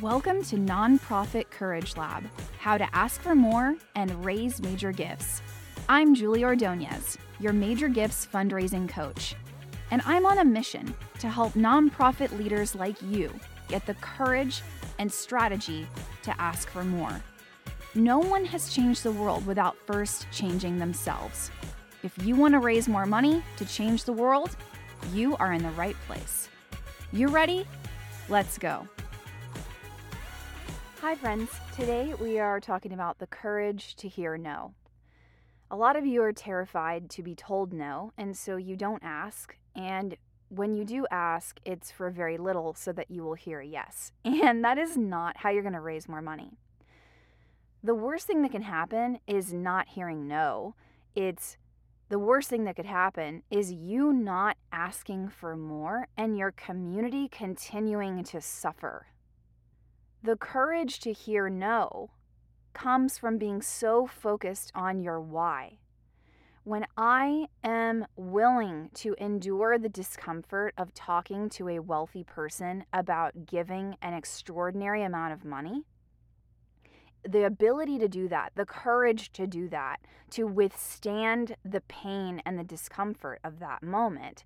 Welcome to Nonprofit Courage Lab How to Ask for More and Raise Major Gifts. I'm Julie Ordonez, your Major Gifts fundraising coach, and I'm on a mission to help nonprofit leaders like you get the courage and strategy to ask for more. No one has changed the world without first changing themselves. If you want to raise more money to change the world, you are in the right place. You ready? Let's go. Hi, friends. Today we are talking about the courage to hear no. A lot of you are terrified to be told no, and so you don't ask. And when you do ask, it's for very little so that you will hear yes. And that is not how you're going to raise more money. The worst thing that can happen is not hearing no. It's the worst thing that could happen is you not asking for more and your community continuing to suffer. The courage to hear no comes from being so focused on your why. When I am willing to endure the discomfort of talking to a wealthy person about giving an extraordinary amount of money, the ability to do that, the courage to do that, to withstand the pain and the discomfort of that moment,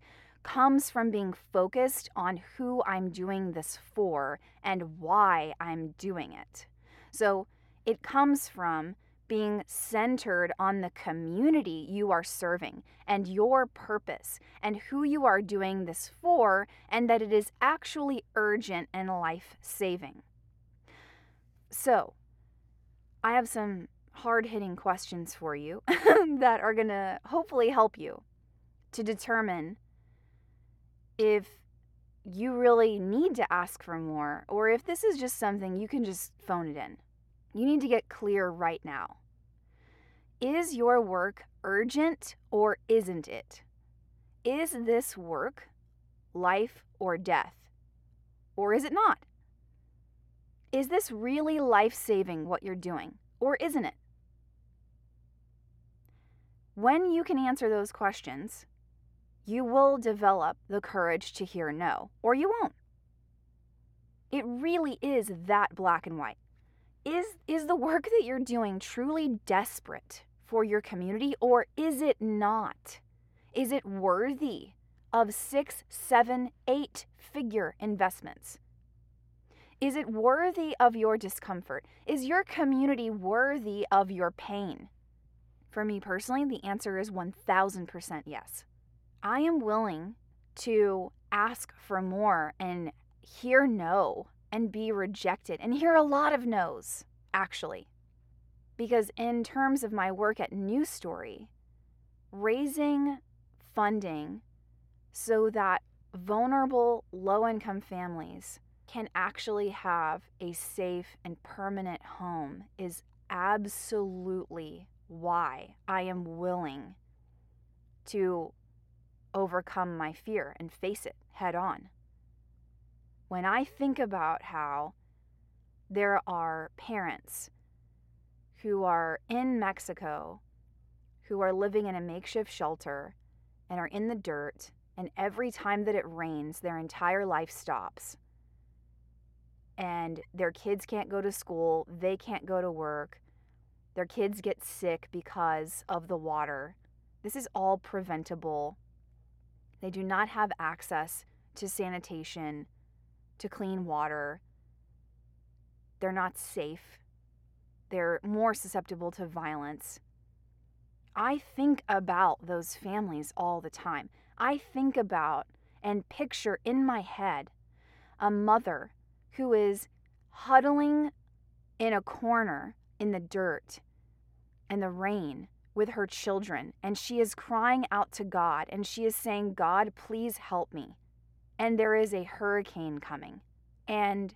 comes from being focused on who I'm doing this for and why I'm doing it. So it comes from being centered on the community you are serving and your purpose and who you are doing this for, and that it is actually urgent and life saving. So, I have some hard hitting questions for you that are going to hopefully help you to determine if you really need to ask for more or if this is just something you can just phone it in. You need to get clear right now. Is your work urgent or isn't it? Is this work life or death? Or is it not? Is this really life saving what you're doing, or isn't it? When you can answer those questions, you will develop the courage to hear no, or you won't. It really is that black and white. Is, is the work that you're doing truly desperate for your community, or is it not? Is it worthy of six, seven, eight figure investments? Is it worthy of your discomfort? Is your community worthy of your pain? For me personally, the answer is 1000% yes. I am willing to ask for more and hear no and be rejected and hear a lot of no's, actually. Because in terms of my work at New Story, raising funding so that vulnerable low income families can actually have a safe and permanent home is absolutely why I am willing to overcome my fear and face it head on. When I think about how there are parents who are in Mexico who are living in a makeshift shelter and are in the dirt, and every time that it rains, their entire life stops. And their kids can't go to school, they can't go to work, their kids get sick because of the water. This is all preventable they do not have access to sanitation, to clean water. They're not safe. They're more susceptible to violence. I think about those families all the time. I think about and picture in my head a mother who is huddling in a corner in the dirt and the rain with her children, and she is crying out to God, and she is saying, God, please help me. And there is a hurricane coming. And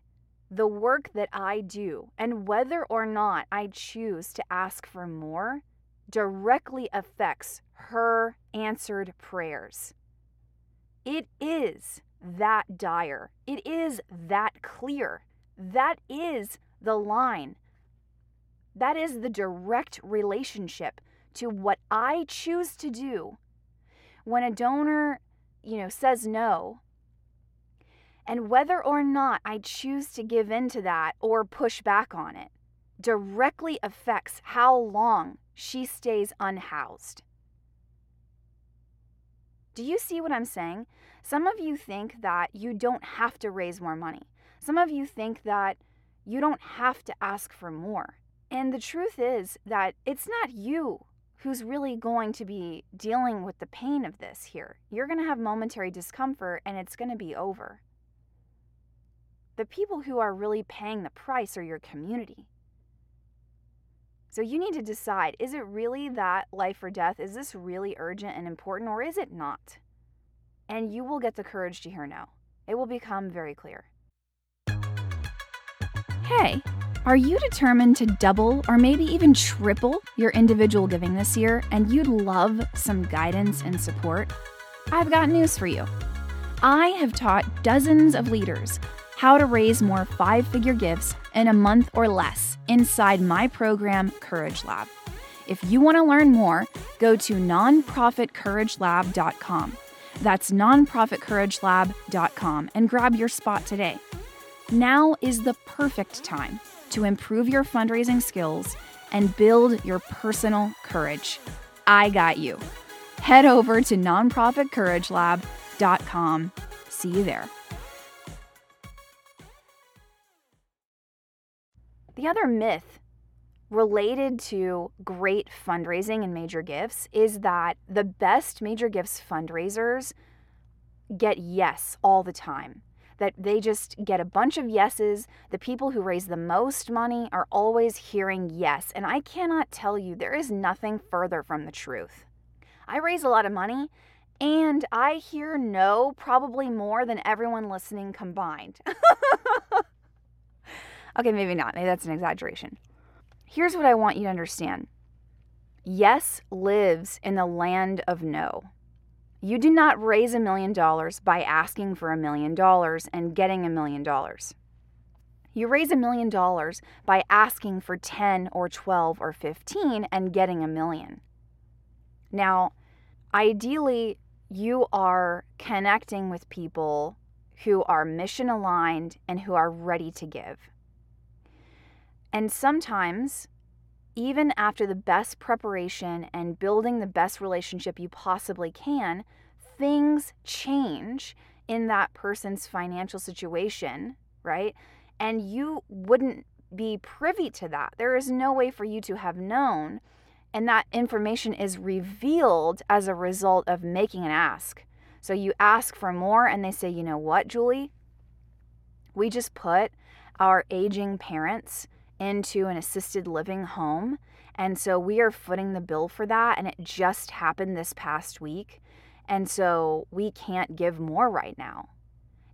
the work that I do, and whether or not I choose to ask for more, directly affects her answered prayers. It is that dire. It is that clear. That is the line. That is the direct relationship to what I choose to do when a donor, you know, says no And whether or not I choose to give in to that or push back on it directly affects how long she stays unhoused. Do you see what I'm saying? Some of you think that you don't have to raise more money. Some of you think that you don't have to ask for more. And the truth is that it's not you who's really going to be dealing with the pain of this here. You're going to have momentary discomfort and it's going to be over. The people who are really paying the price are your community. So you need to decide is it really that life or death? Is this really urgent and important or is it not? And you will get the courage to hear no. It will become very clear. Hey, are you determined to double or maybe even triple your individual giving this year and you'd love some guidance and support? I've got news for you. I have taught dozens of leaders how to raise more five figure gifts in a month or less inside my program, Courage Lab. If you want to learn more, go to nonprofitcouragelab.com. That's nonprofitcouragelab.com and grab your spot today. Now is the perfect time to improve your fundraising skills and build your personal courage. I got you. Head over to nonprofitcouragelab.com. See you there. The other myth related to great fundraising and major gifts is that the best major gifts fundraisers get yes all the time that they just get a bunch of yeses. The people who raise the most money are always hearing yes. And I cannot tell you, there is nothing further from the truth. I raise a lot of money and I hear no probably more than everyone listening combined. okay, maybe not. Maybe that's an exaggeration. Here's what I want you to understand yes lives in the land of no. You do not raise a million dollars by asking for a million dollars and getting a million dollars. You raise a million dollars by asking for 10 or 12 or 15 and getting a million. Now, ideally, you are connecting with people who are mission aligned and who are ready to give. And sometimes, even after the best preparation and building the best relationship you possibly can, things change in that person's financial situation, right? And you wouldn't be privy to that. There is no way for you to have known. And that information is revealed as a result of making an ask. So you ask for more, and they say, you know what, Julie? We just put our aging parents into an assisted living home. And so we are footing the bill for that. And it just happened this past week. And so we can't give more right now.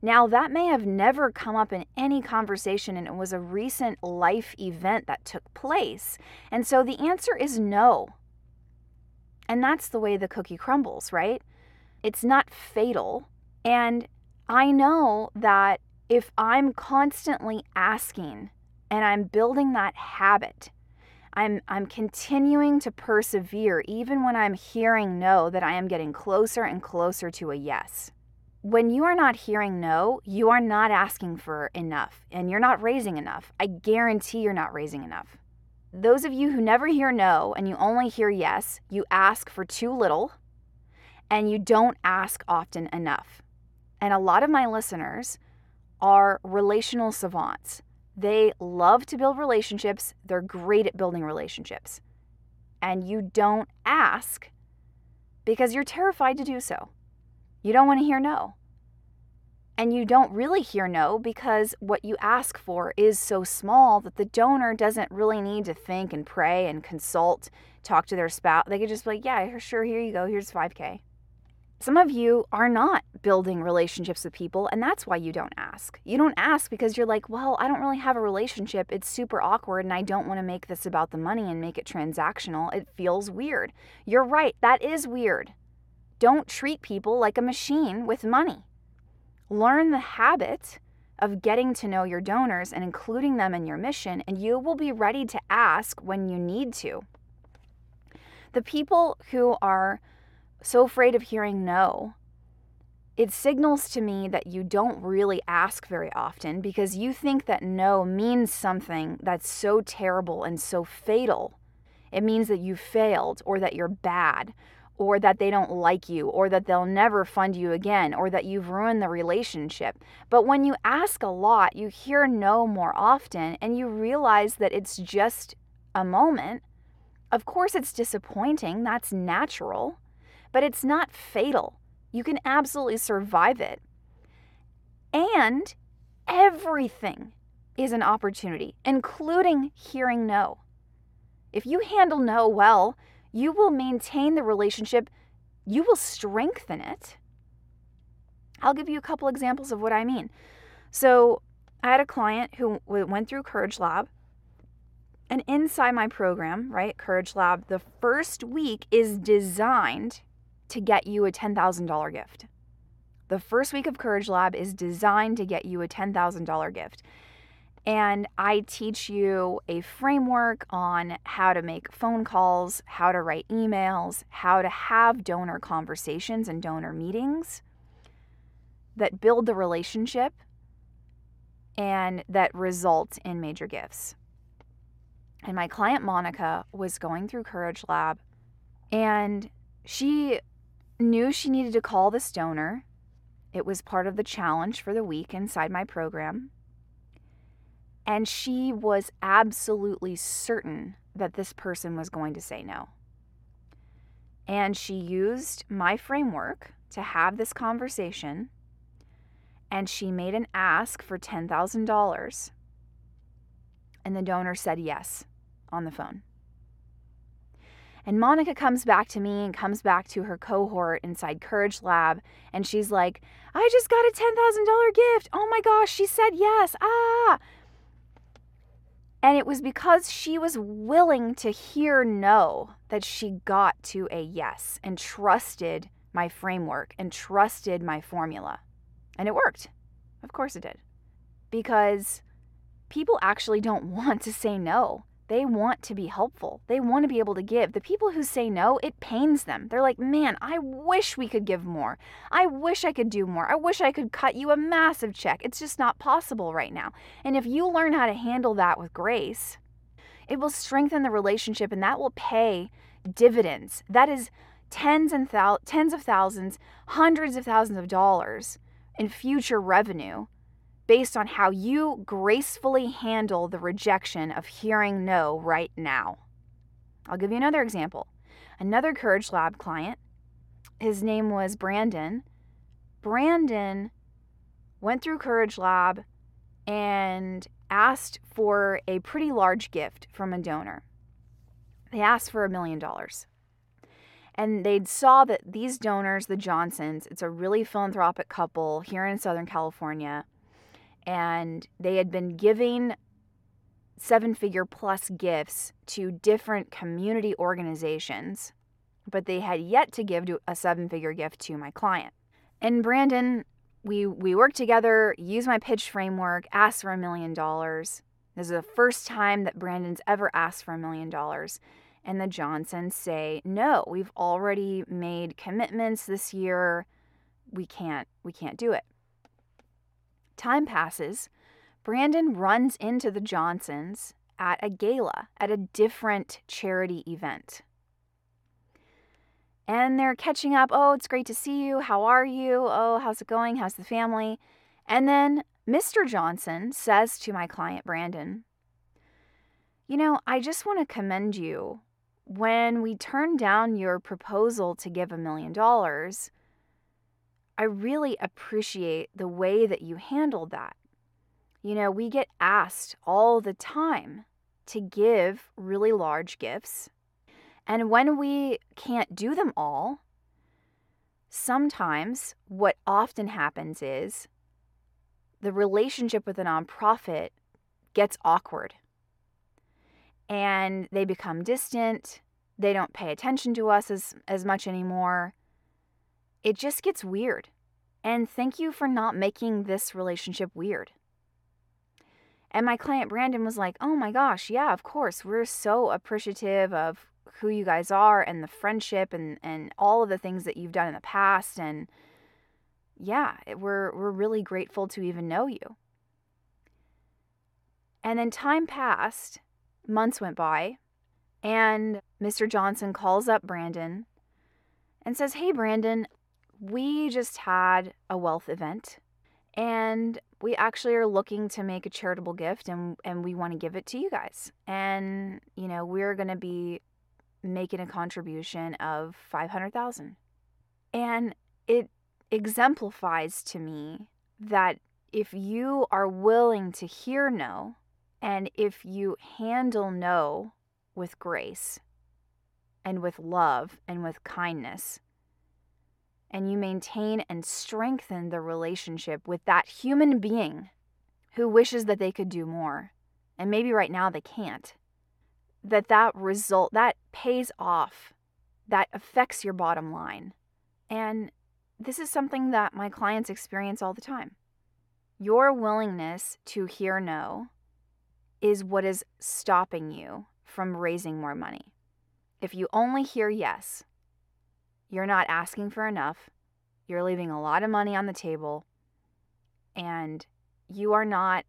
Now, that may have never come up in any conversation, and it was a recent life event that took place. And so the answer is no. And that's the way the cookie crumbles, right? It's not fatal. And I know that if I'm constantly asking and I'm building that habit. I'm, I'm continuing to persevere even when I'm hearing no, that I am getting closer and closer to a yes. When you are not hearing no, you are not asking for enough and you're not raising enough. I guarantee you're not raising enough. Those of you who never hear no and you only hear yes, you ask for too little and you don't ask often enough. And a lot of my listeners are relational savants. They love to build relationships, they're great at building relationships. And you don't ask because you're terrified to do so. You don't want to hear no. And you don't really hear no because what you ask for is so small that the donor doesn't really need to think and pray and consult, talk to their spouse. They could just be like, yeah, sure, here you go, here's 5K. Some of you are not building relationships with people, and that's why you don't ask. You don't ask because you're like, well, I don't really have a relationship. It's super awkward, and I don't want to make this about the money and make it transactional. It feels weird. You're right, that is weird. Don't treat people like a machine with money. Learn the habit of getting to know your donors and including them in your mission, and you will be ready to ask when you need to. The people who are so afraid of hearing no, it signals to me that you don't really ask very often because you think that no means something that's so terrible and so fatal. It means that you failed or that you're bad or that they don't like you or that they'll never fund you again or that you've ruined the relationship. But when you ask a lot, you hear no more often and you realize that it's just a moment. Of course, it's disappointing, that's natural, but it's not fatal. You can absolutely survive it. And everything is an opportunity, including hearing no. If you handle no well, you will maintain the relationship, you will strengthen it. I'll give you a couple examples of what I mean. So, I had a client who went through Courage Lab. And inside my program, right, Courage Lab, the first week is designed to get you a $10,000 gift. The first week of Courage Lab is designed to get you a $10,000 gift. And I teach you a framework on how to make phone calls, how to write emails, how to have donor conversations and donor meetings that build the relationship and that result in major gifts. And my client Monica was going through Courage Lab and she knew she needed to call this donor. It was part of the challenge for the week inside my program. And she was absolutely certain that this person was going to say no. And she used my framework to have this conversation. And she made an ask for $10,000. And the donor said yes on the phone. And Monica comes back to me and comes back to her cohort inside Courage Lab. And she's like, I just got a $10,000 gift. Oh my gosh, she said yes. Ah. And it was because she was willing to hear no that she got to a yes and trusted my framework and trusted my formula. And it worked. Of course it did. Because people actually don't want to say no. They want to be helpful. They want to be able to give. The people who say no, it pains them. They're like, man, I wish we could give more. I wish I could do more. I wish I could cut you a massive check. It's just not possible right now. And if you learn how to handle that with grace, it will strengthen the relationship and that will pay dividends. That is tens and thou- tens of thousands, hundreds of thousands of dollars in future revenue based on how you gracefully handle the rejection of hearing no right now. I'll give you another example. Another Courage Lab client, his name was Brandon. Brandon went through Courage Lab and asked for a pretty large gift from a donor. They asked for a million dollars. And they saw that these donors, the Johnsons, it's a really philanthropic couple here in Southern California and they had been giving seven figure plus gifts to different community organizations, but they had yet to give a seven figure gift to my client. And Brandon, we, we worked together, used my pitch framework, asked for a million dollars. This is the first time that Brandon's ever asked for a million dollars. And the Johnsons say, no, we've already made commitments this year. We can't, we can't do it. Time passes. Brandon runs into the Johnsons at a gala at a different charity event. And they're catching up. Oh, it's great to see you. How are you? Oh, how's it going? How's the family? And then Mr. Johnson says to my client, Brandon, You know, I just want to commend you. When we turned down your proposal to give a million dollars, I really appreciate the way that you handled that. You know, we get asked all the time to give really large gifts. And when we can't do them all, sometimes what often happens is the relationship with a nonprofit gets awkward and they become distant. They don't pay attention to us as, as much anymore it just gets weird. And thank you for not making this relationship weird. And my client Brandon was like, oh my gosh, yeah, of course. We're so appreciative of who you guys are and the friendship and, and all of the things that you've done in the past. And yeah, we're, we're really grateful to even know you. And then time passed, months went by, and Mr. Johnson calls up Brandon and says, Hey, Brandon, we just had a wealth event and we actually are looking to make a charitable gift and, and we want to give it to you guys. And, you know, we're going to be making a contribution of 500,000. And it exemplifies to me that if you are willing to hear no and if you handle no with grace and with love and with kindness, and you maintain and strengthen the relationship with that human being who wishes that they could do more, and maybe right now they can't, that that result, that pays off, that affects your bottom line. And this is something that my clients experience all the time. Your willingness to hear no is what is stopping you from raising more money. If you only hear yes, you're not asking for enough, you're leaving a lot of money on the table, and you are not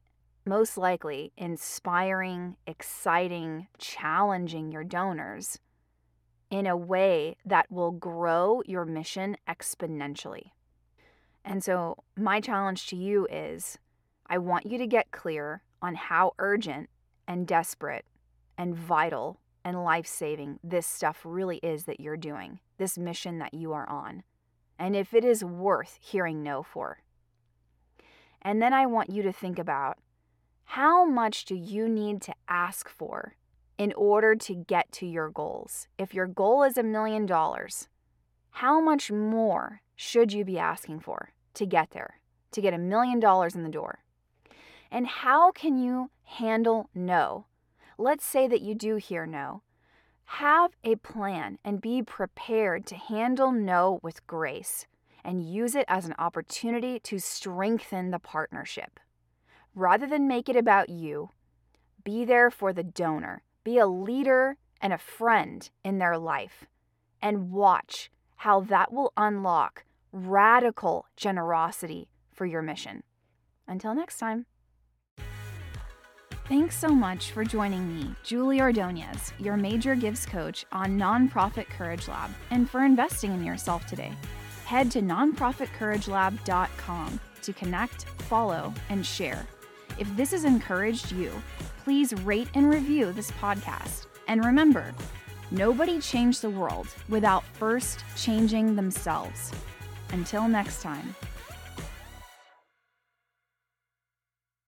most likely inspiring, exciting, challenging your donors in a way that will grow your mission exponentially. And so, my challenge to you is I want you to get clear on how urgent and desperate and vital and life saving this stuff really is that you're doing, this mission that you are on, and if it is worth hearing no for. And then I want you to think about how much do you need to ask for in order to get to your goals? If your goal is a million dollars, how much more should you be asking for to get there, to get a million dollars in the door? And how can you handle no? Let's say that you do hear no. Have a plan and be prepared to handle no with grace and use it as an opportunity to strengthen the partnership. Rather than make it about you, be there for the donor, be a leader and a friend in their life, and watch how that will unlock radical generosity for your mission. Until next time. Thanks so much for joining me, Julie Ordonez, your major gives coach on Nonprofit Courage Lab, and for investing in yourself today. Head to nonprofitcouragelab.com to connect, follow, and share. If this has encouraged you, please rate and review this podcast. And remember, nobody changed the world without first changing themselves. Until next time.